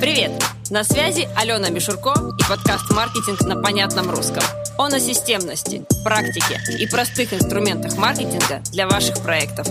Привет! На связи Алена Мишурко и подкаст «Маркетинг на понятном русском». Он о системности, практике и простых инструментах маркетинга для ваших проектов.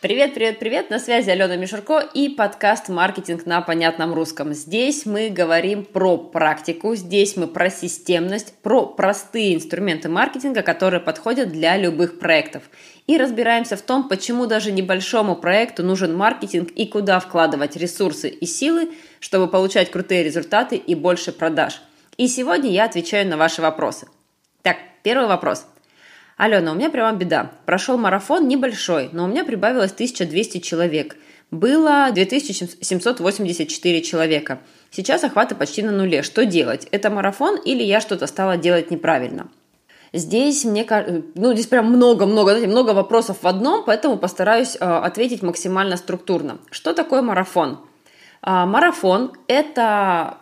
Привет, привет, привет! На связи Алена Мишурко и подкаст «Маркетинг на понятном русском». Здесь мы говорим про практику, здесь мы про системность, про простые инструменты маркетинга, которые подходят для любых проектов. И разбираемся в том, почему даже небольшому проекту нужен маркетинг и куда вкладывать ресурсы и силы, чтобы получать крутые результаты и больше продаж. И сегодня я отвечаю на ваши вопросы. Так, первый вопрос – Алена, у меня прямо беда. Прошел марафон небольшой, но у меня прибавилось 1200 человек. Было 2784 человека. Сейчас охваты почти на нуле. Что делать? Это марафон или я что-то стала делать неправильно? Здесь мне ну, здесь прям много-много, знаете, много вопросов в одном, поэтому постараюсь э, ответить максимально структурно. Что такое марафон? Э, марафон – это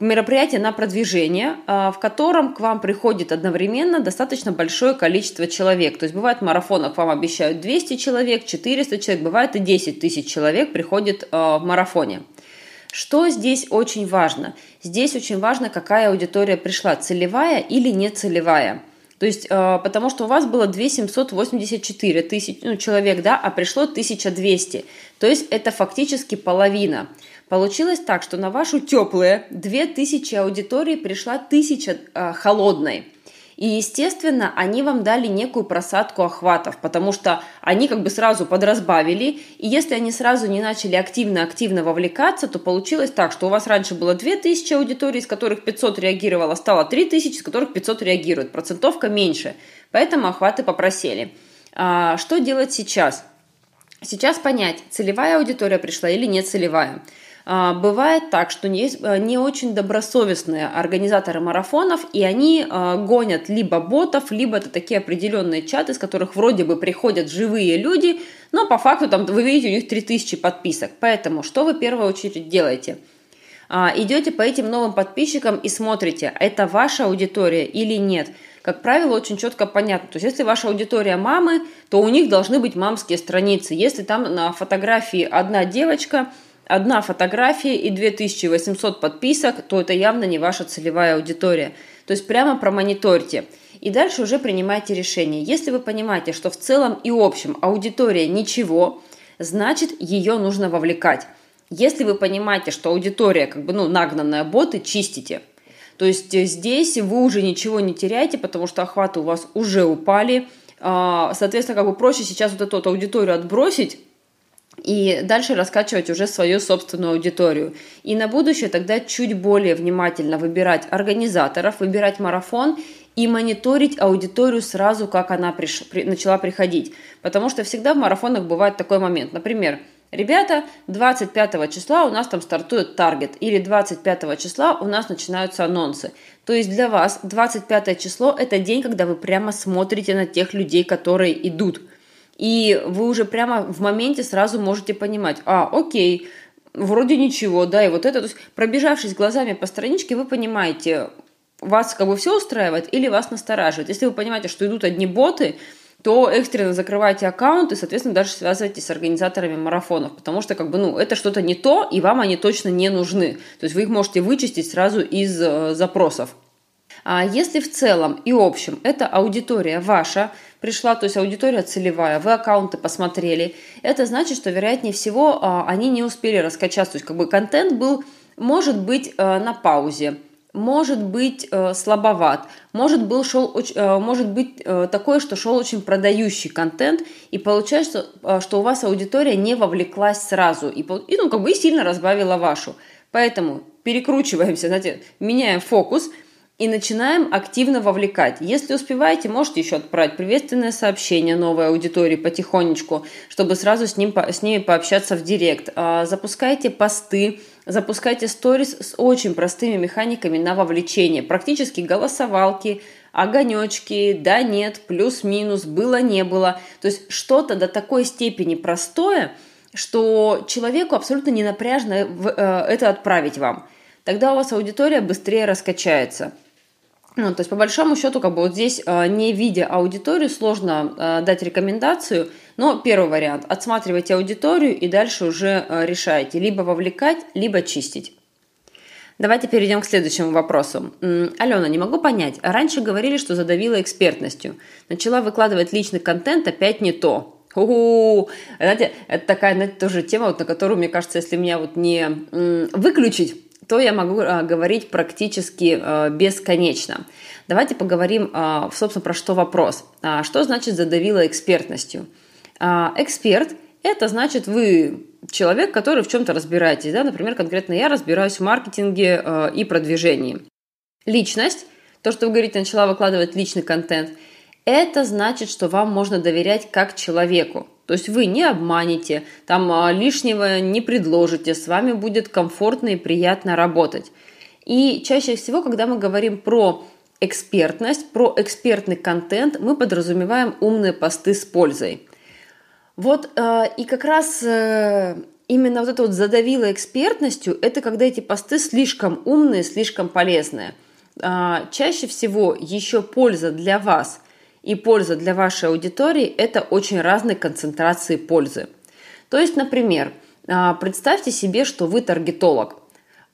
мероприятие на продвижение, а, в котором к вам приходит одновременно достаточно большое количество человек. То есть бывает в марафонах вам обещают 200 человек, 400 человек, бывает и 10 тысяч человек приходит а, в марафоне. Что здесь очень важно? Здесь очень важно, какая аудитория пришла, целевая или не целевая. То есть, а, потому что у вас было 2784 тысяч ну, человек, да, а пришло 1200. То есть это фактически половина. Получилось так, что на вашу теплые 2000 аудитории пришла 1000 э, холодной. И, естественно, они вам дали некую просадку охватов, потому что они как бы сразу подразбавили, и если они сразу не начали активно-активно вовлекаться, то получилось так, что у вас раньше было 2000 аудиторий, из которых 500 реагировало, стало 3000, из которых 500 реагирует, процентовка меньше, поэтому охваты попросели. А, что делать сейчас? Сейчас понять, целевая аудитория пришла или не целевая. А, бывает так, что есть э, не очень добросовестные организаторы марафонов, и они а, гонят либо ботов, либо это такие определенные чаты, из которых вроде бы приходят живые люди, но по факту там вы видите у них 3000 подписок. Поэтому что вы в первую очередь делаете? А, идете по этим новым подписчикам и смотрите, это ваша аудитория или нет. Как правило, очень четко понятно. То есть, если ваша аудитория мамы, то у них должны быть мамские страницы. Если там на фотографии одна девочка – одна фотография и 2800 подписок, то это явно не ваша целевая аудитория. То есть прямо промониторьте. И дальше уже принимайте решение. Если вы понимаете, что в целом и общем аудитория ничего, значит ее нужно вовлекать. Если вы понимаете, что аудитория как бы ну, нагнанная боты, чистите. То есть здесь вы уже ничего не теряете, потому что охваты у вас уже упали. А, соответственно, как бы проще сейчас вот эту вот аудиторию отбросить, и дальше раскачивать уже свою собственную аудиторию. И на будущее тогда чуть более внимательно выбирать организаторов, выбирать марафон и мониторить аудиторию сразу, как она приш... при... начала приходить. Потому что всегда в марафонах бывает такой момент. Например, Ребята, 25 числа у нас там стартует таргет, или 25 числа у нас начинаются анонсы. То есть для вас 25 число – это день, когда вы прямо смотрите на тех людей, которые идут – и вы уже прямо в моменте сразу можете понимать, а, окей, вроде ничего, да, и вот это, то есть пробежавшись глазами по страничке, вы понимаете, вас как бы все устраивает или вас настораживает. Если вы понимаете, что идут одни боты, то экстренно закрывайте аккаунт и, соответственно, даже связывайтесь с организаторами марафонов, потому что, как бы, ну, это что-то не то, и вам они точно не нужны. То есть вы их можете вычистить сразу из э, запросов. А если в целом и общем эта аудитория ваша пришла, то есть аудитория целевая, вы аккаунты посмотрели, это значит, что вероятнее всего а, они не успели раскачаться, то есть как бы контент был, может быть, э, на паузе, может быть э, слабоват, может, был, шел, может быть такое, что шел очень продающий контент, и получается, что у вас аудитория не вовлеклась сразу, и, и ну, как бы и сильно разбавила вашу. Поэтому перекручиваемся, знаете, меняем фокус – и начинаем активно вовлекать. Если успеваете, можете еще отправить приветственное сообщение новой аудитории потихонечку, чтобы сразу с, ним, с ними пообщаться в директ. А, запускайте посты, запускайте сторис с очень простыми механиками на вовлечение. Практически голосовалки, огонечки, да, нет, плюс-минус, было, не было. То есть что-то до такой степени простое, что человеку абсолютно не напряжно э, это отправить вам. Тогда у вас аудитория быстрее раскачается. Ну, то есть, по большому счету, как бы вот здесь, э, не видя аудиторию, сложно э, дать рекомендацию, но первый вариант – отсматривайте аудиторию и дальше уже э, решайте, либо вовлекать, либо чистить. Давайте перейдем к следующему вопросу. Алена, не могу понять. Раньше говорили, что задавила экспертностью. Начала выкладывать личный контент, опять не то. У-у-у. Знаете, это такая, знаете, тоже тема, вот, на которую, мне кажется, если меня вот не выключить, то я могу а, говорить практически а, бесконечно. Давайте поговорим, а, собственно, про что вопрос. Что значит задавила экспертностью? Эксперт – это значит вы человек, который в чем-то разбираетесь. Да? Например, конкретно я разбираюсь в маркетинге и продвижении. Личность, то, что вы говорите, начала выкладывать личный контент, это значит, что вам можно доверять как человеку. То есть вы не обманете, там э, лишнего не предложите, с вами будет комфортно и приятно работать. И чаще всего, когда мы говорим про экспертность, про экспертный контент, мы подразумеваем умные посты с пользой – вот э, и как раз э, именно вот это вот задавило экспертностью, это когда эти посты слишком умные, слишком полезные. Э, чаще всего еще польза для вас и польза для вашей аудитории – это очень разные концентрации пользы. То есть, например, э, представьте себе, что вы таргетолог,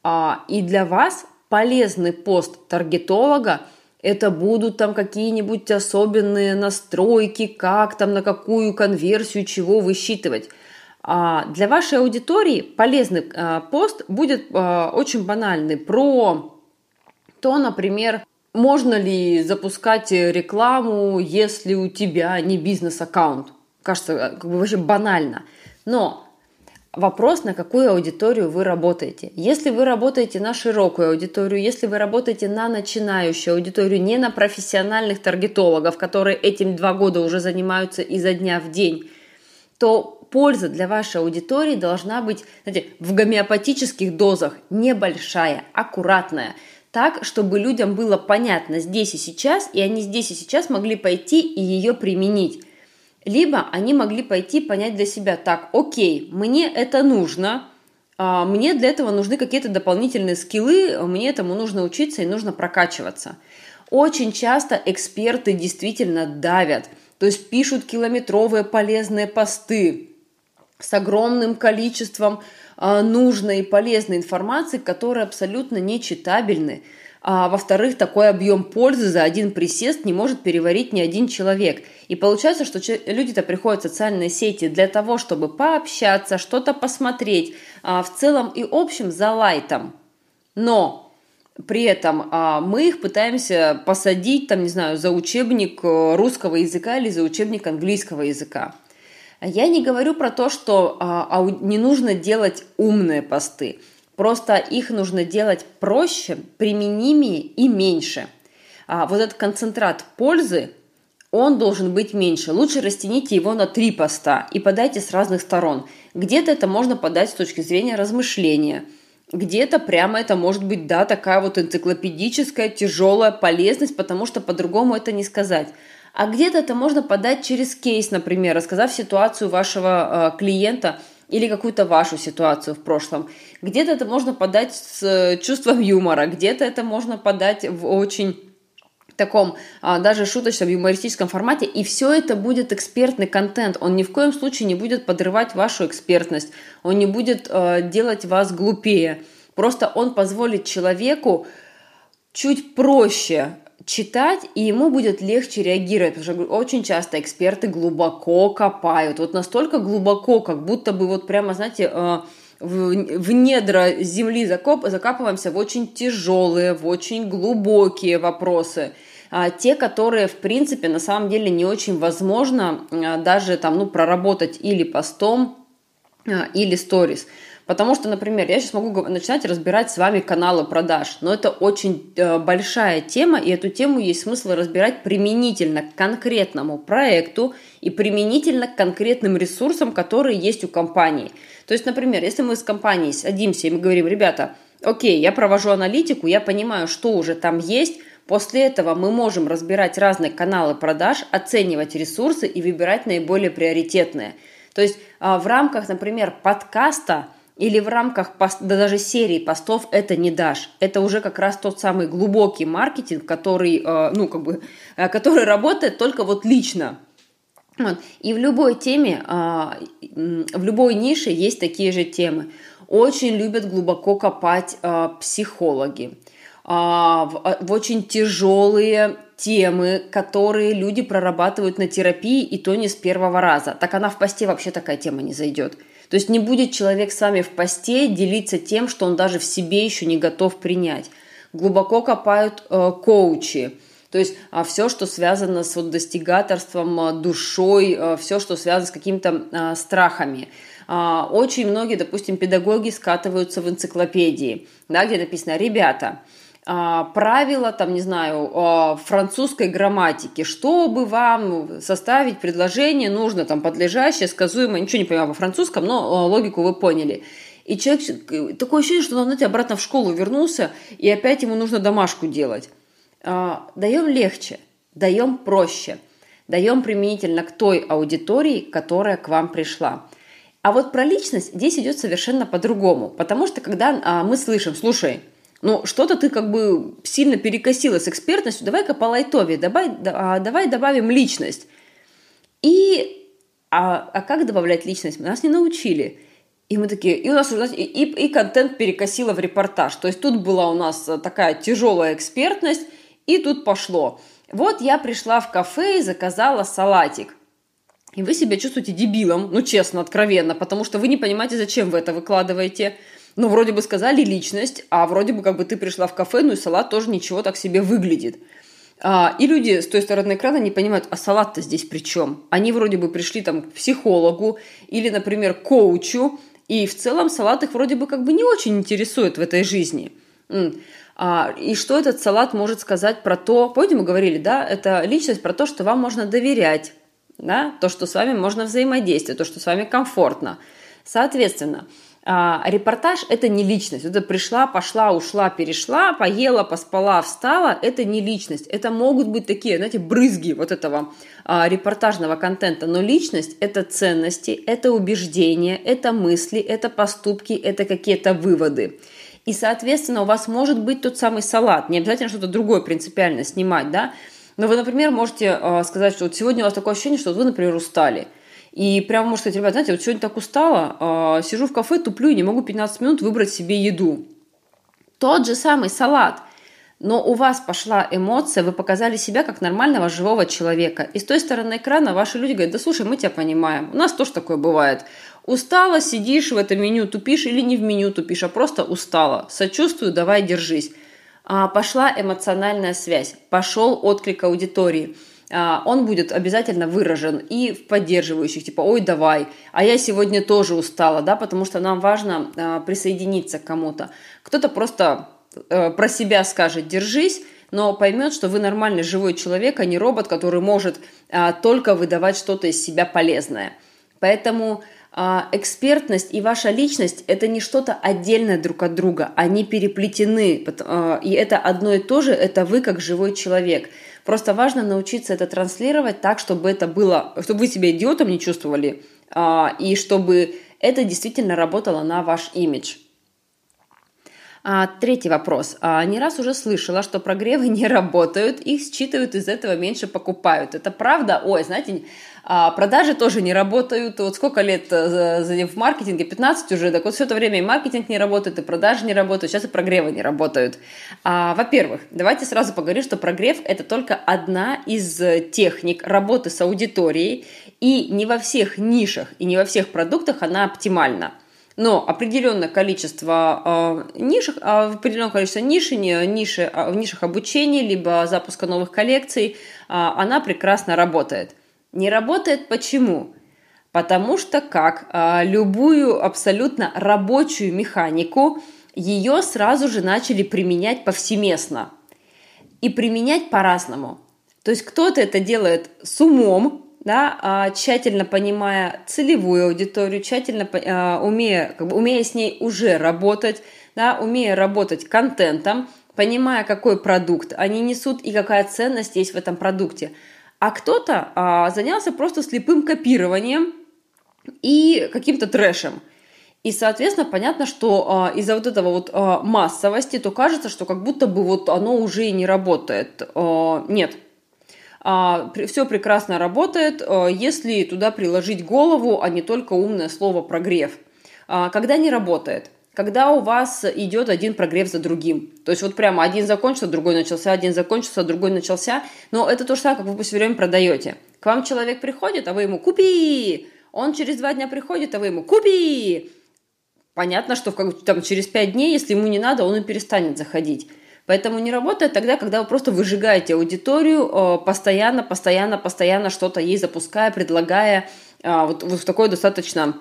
э, и для вас полезный пост таргетолога – это будут там какие-нибудь особенные настройки, как там, на какую конверсию, чего высчитывать. А для вашей аудитории полезный а, пост будет а, очень банальный про то, например, можно ли запускать рекламу, если у тебя не бизнес-аккаунт. Кажется, как бы вообще банально. Но Вопрос, на какую аудиторию вы работаете. Если вы работаете на широкую аудиторию, если вы работаете на начинающую аудиторию, не на профессиональных таргетологов, которые этим два года уже занимаются изо дня в день, то польза для вашей аудитории должна быть знаете, в гомеопатических дозах небольшая, аккуратная, так, чтобы людям было понятно здесь и сейчас, и они здесь и сейчас могли пойти и ее применить. Либо они могли пойти понять для себя, так, окей, мне это нужно, а, мне для этого нужны какие-то дополнительные скиллы, мне этому нужно учиться и нужно прокачиваться. Очень часто эксперты действительно давят, то есть пишут километровые полезные посты с огромным количеством нужной и полезной информации, которые абсолютно нечитабельны. А, во-вторых, такой объем пользы за один присест не может переварить ни один человек. И получается, что люди-то приходят в социальные сети для того, чтобы пообщаться, что-то посмотреть, а, в целом и общем за лайтом. Но при этом а, мы их пытаемся посадить, там, не знаю, за учебник э, русского языка или за учебник английского языка. Я не говорю про то, что а, не нужно делать умные посты. Просто их нужно делать проще, применимее и меньше. А вот этот концентрат пользы, он должен быть меньше. Лучше растяните его на три поста и подайте с разных сторон. Где-то это можно подать с точки зрения размышления. Где-то прямо это может быть, да, такая вот энциклопедическая, тяжелая полезность, потому что по-другому это не сказать. А где-то это можно подать через кейс, например, рассказав ситуацию вашего э, клиента – или какую-то вашу ситуацию в прошлом. Где-то это можно подать с э, чувством юмора, где-то это можно подать в очень таком а, даже шуточном юмористическом формате, и все это будет экспертный контент. Он ни в коем случае не будет подрывать вашу экспертность, он не будет а, делать вас глупее. Просто он позволит человеку чуть проще читать, и ему будет легче реагировать, потому что очень часто эксперты глубоко копают, вот настолько глубоко, как будто бы вот прямо, знаете, э, в, недра земли закоп, закапываемся в очень тяжелые, в очень глубокие вопросы, а те, которые, в принципе, на самом деле не очень возможно э, даже там, ну, проработать или постом, э, или сторис. Потому что, например, я сейчас могу начинать разбирать с вами каналы продаж, но это очень э, большая тема, и эту тему есть смысл разбирать применительно к конкретному проекту и применительно к конкретным ресурсам, которые есть у компании. То есть, например, если мы с компанией садимся и мы говорим, ребята, окей, я провожу аналитику, я понимаю, что уже там есть, После этого мы можем разбирать разные каналы продаж, оценивать ресурсы и выбирать наиболее приоритетные. То есть а, в рамках, например, подкаста или в рамках пост, да даже серии постов это не дашь. Это уже как раз тот самый глубокий маркетинг, который, э, ну, как бы, э, который работает только вот лично. Вот. И в любой теме, а, в любой нише есть такие же темы. Очень любят глубоко копать психологи а, в очень тяжелые темы, которые люди прорабатывают на терапии, и то не с первого раза. Так она в посте вообще такая тема не зайдет. То есть не будет человек с вами в посте делиться тем, что он даже в себе еще не готов принять. Глубоко копают э, коучи, то есть а, все, что связано с вот, достигаторством, а, душой, а, все, что связано с какими-то а, страхами. А, очень многие, допустим, педагоги скатываются в энциклопедии, да, где написано «Ребята, а, правила, там, не знаю, а, французской грамматики. Чтобы вам составить предложение, нужно там подлежащее, сказуемое, ничего не понимаю по французском, но логику вы поняли. И человек, такое ощущение, что он, знаете, обратно в школу вернулся, и опять ему нужно домашку делать. А, даем легче, даем проще, даем применительно к той аудитории, которая к вам пришла. А вот про личность здесь идет совершенно по-другому, потому что когда а, мы слышим, слушай, ну что-то ты как бы сильно перекосила с экспертностью, давай-ка по лайтове, давай, давай добавим личность. И а, а как добавлять личность? Нас не научили. И мы такие, и у нас и, и, и контент перекосило в репортаж. То есть тут была у нас такая тяжелая экспертность, и тут пошло. Вот я пришла в кафе и заказала салатик. И вы себя чувствуете дебилом, ну честно, откровенно, потому что вы не понимаете, зачем вы это выкладываете. Ну, вроде бы сказали личность, а вроде бы как бы ты пришла в кафе, ну и салат тоже ничего так себе выглядит. А, и люди с той стороны экрана не понимают, а салат-то здесь при чем? Они вроде бы пришли там к психологу или, например, к коучу, и в целом салат их вроде бы как бы не очень интересует в этой жизни. А, и что этот салат может сказать про то, помните, мы говорили, да, это личность про то, что вам можно доверять, да, то, что с вами можно взаимодействовать, то, что с вами комфортно. Соответственно, а, репортаж – это не личность. Это пришла, пошла, ушла, перешла, поела, поспала, встала – это не личность. Это могут быть такие, знаете, брызги вот этого а, репортажного контента. Но личность – это ценности, это убеждения, это мысли, это поступки, это какие-то выводы. И, соответственно, у вас может быть тот самый салат. Не обязательно что-то другое принципиально снимать, да. Но вы, например, можете э, сказать, что вот сегодня у вас такое ощущение, что вы, например, устали. И прямо можете сказать, ребят, знаете, вот сегодня так устала, э, сижу в кафе, туплю и не могу 15 минут выбрать себе еду. Тот же самый салат – но у вас пошла эмоция, вы показали себя как нормального живого человека. И с той стороны экрана ваши люди говорят, да слушай, мы тебя понимаем, у нас тоже такое бывает. Устала, сидишь в этом меню, тупишь или не в меню тупишь, а просто устала. Сочувствую, давай держись. А, пошла эмоциональная связь, пошел отклик аудитории. А, он будет обязательно выражен и в поддерживающих, типа, ой, давай, а я сегодня тоже устала, да, потому что нам важно а, присоединиться к кому-то. Кто-то просто а, про себя скажет, держись, но поймет, что вы нормальный живой человек, а не робот, который может а, только выдавать что-то из себя полезное. Поэтому экспертность и ваша личность – это не что-то отдельное друг от друга, они переплетены, а, и это одно и то же, это вы как живой человек. Просто важно научиться это транслировать так, чтобы это было, чтобы вы себя идиотом не чувствовали, а, и чтобы это действительно работало на ваш имидж. А, третий вопрос. А, не раз уже слышала, что прогревы не работают, их считывают, из этого меньше покупают. Это правда? Ой, знаете, а продажи тоже не работают. Вот сколько лет э, в маркетинге? 15 уже. Так вот все это время и маркетинг не работает, и продажи не работают, сейчас и прогревы не работают. А, во-первых, давайте сразу поговорим, что прогрев – это только одна из техник работы с аудиторией, и не во всех нишах и не во всех продуктах она оптимальна. Но определенное количество э, ниш, э, определенное количество ниш, ниши, э, в нишах обучения, либо запуска новых коллекций, она прекрасно работает. Не работает почему? Потому что как а, любую абсолютно рабочую механику, ее сразу же начали применять повсеместно. И применять по-разному. То есть кто-то это делает с умом, да, а, тщательно понимая целевую аудиторию, тщательно а, умея, как бы, умея с ней уже работать, да, умея работать контентом, понимая, какой продукт они несут и какая ценность есть в этом продукте – а кто-то а, занялся просто слепым копированием и каким-то трэшем. И, соответственно, понятно, что э, из-за вот этого вот э, массовости, то кажется, что как будто бы вот оно уже и не работает. Э, нет, а, все прекрасно работает, э, если туда приложить голову, а не только умное слово прогрев. А, когда не работает? Когда у вас идет один прогрев за другим. То есть вот прямо один закончился, другой начался, один закончился, другой начался. Но это то же самое, как вы все время продаете. К вам человек приходит, а вы ему «купи!» Он через два дня приходит, а вы ему «купи!» Понятно, что в, там, через пять дней, если ему не надо, он и перестанет заходить. Поэтому не работает тогда, когда вы просто выжигаете аудиторию, э, постоянно, постоянно, постоянно что-то ей запуская, предлагая э, вот, вот в такой достаточно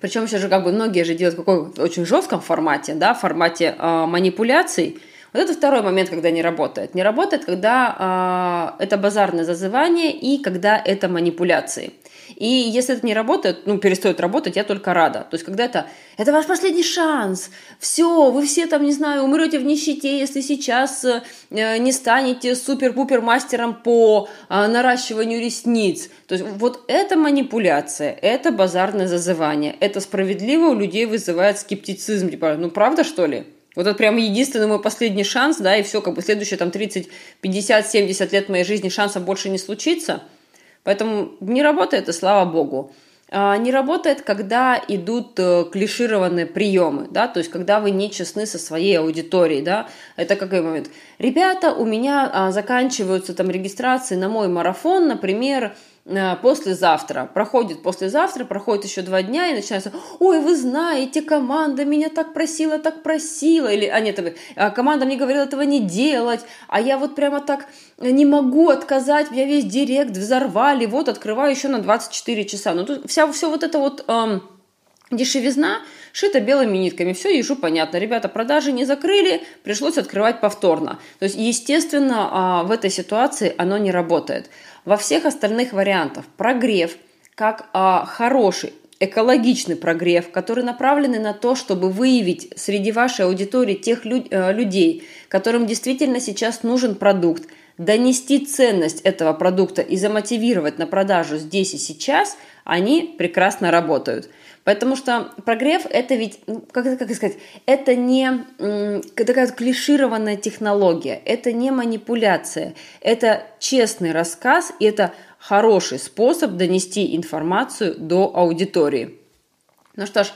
причем сейчас же как бы многие же делают в каком очень жестком формате, да, формате э, манипуляций. Вот это второй момент, когда не работает. Не работает, когда э, это базарное зазывание и когда это манипуляции. И если это не работает, ну, перестает работать, я только рада. То есть, когда это, это ваш последний шанс, все, вы все там, не знаю, умрете в нищете, если сейчас э, не станете супер-пупер мастером по э, наращиванию ресниц. То есть, вот это манипуляция, это базарное зазывание, это справедливо у людей вызывает скептицизм, типа, ну, правда, что ли? Вот это прям единственный мой последний шанс, да, и все, как бы следующие там 30, 50, 70 лет моей жизни шансов больше не случится – Поэтому не работает, и слава богу. А, не работает, когда идут э, клишированные приемы, да, то есть когда вы не честны со своей аудиторией, да, это какой момент? Ребята, у меня а, заканчиваются там регистрации на мой марафон, например, послезавтра. Проходит послезавтра, проходит еще два дня, и начинается, ой, вы знаете, команда меня так просила, так просила, или, а нет, «А команда мне говорила этого не делать, а я вот прямо так не могу отказать, меня весь директ взорвали, вот, открываю еще на 24 часа. Ну, тут вся, все вот это вот эм, дешевизна, шито белыми нитками. Все ежу понятно. Ребята, продажи не закрыли, пришлось открывать повторно. То есть, естественно, а, в этой ситуации оно не работает. Во всех остальных вариантах. Прогрев как а, хороший экологичный прогрев, который направленный на то, чтобы выявить среди вашей аудитории тех э, людей, которым действительно сейчас нужен продукт, донести ценность этого продукта и замотивировать на продажу здесь и сейчас, они прекрасно работают. Потому что прогрев это ведь, ну, как, как сказать, это не такая клишированная технология, это не манипуляция, это честный рассказ, и это хороший способ донести информацию до аудитории. Ну что ж,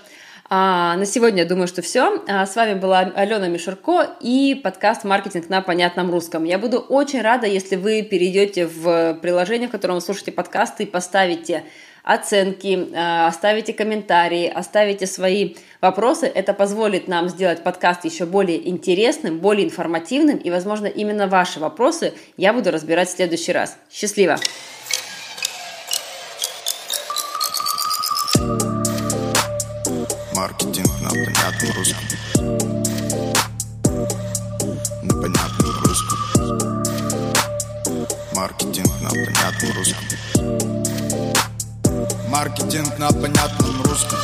а, на сегодня я думаю, что все. А, с вами была Алена Мишурко и подкаст «Маркетинг на понятном русском». Я буду очень рада, если вы перейдете в приложение, в котором вы слушаете подкасты и поставите оценки, э, оставите комментарии, оставите свои вопросы. Это позволит нам сделать подкаст еще более интересным, более информативным, и, возможно, именно ваши вопросы я буду разбирать в следующий раз. Счастливо! Понятном русском. На понятном русском. Маркетинг на понятном русском. Маркетинг на понятном русском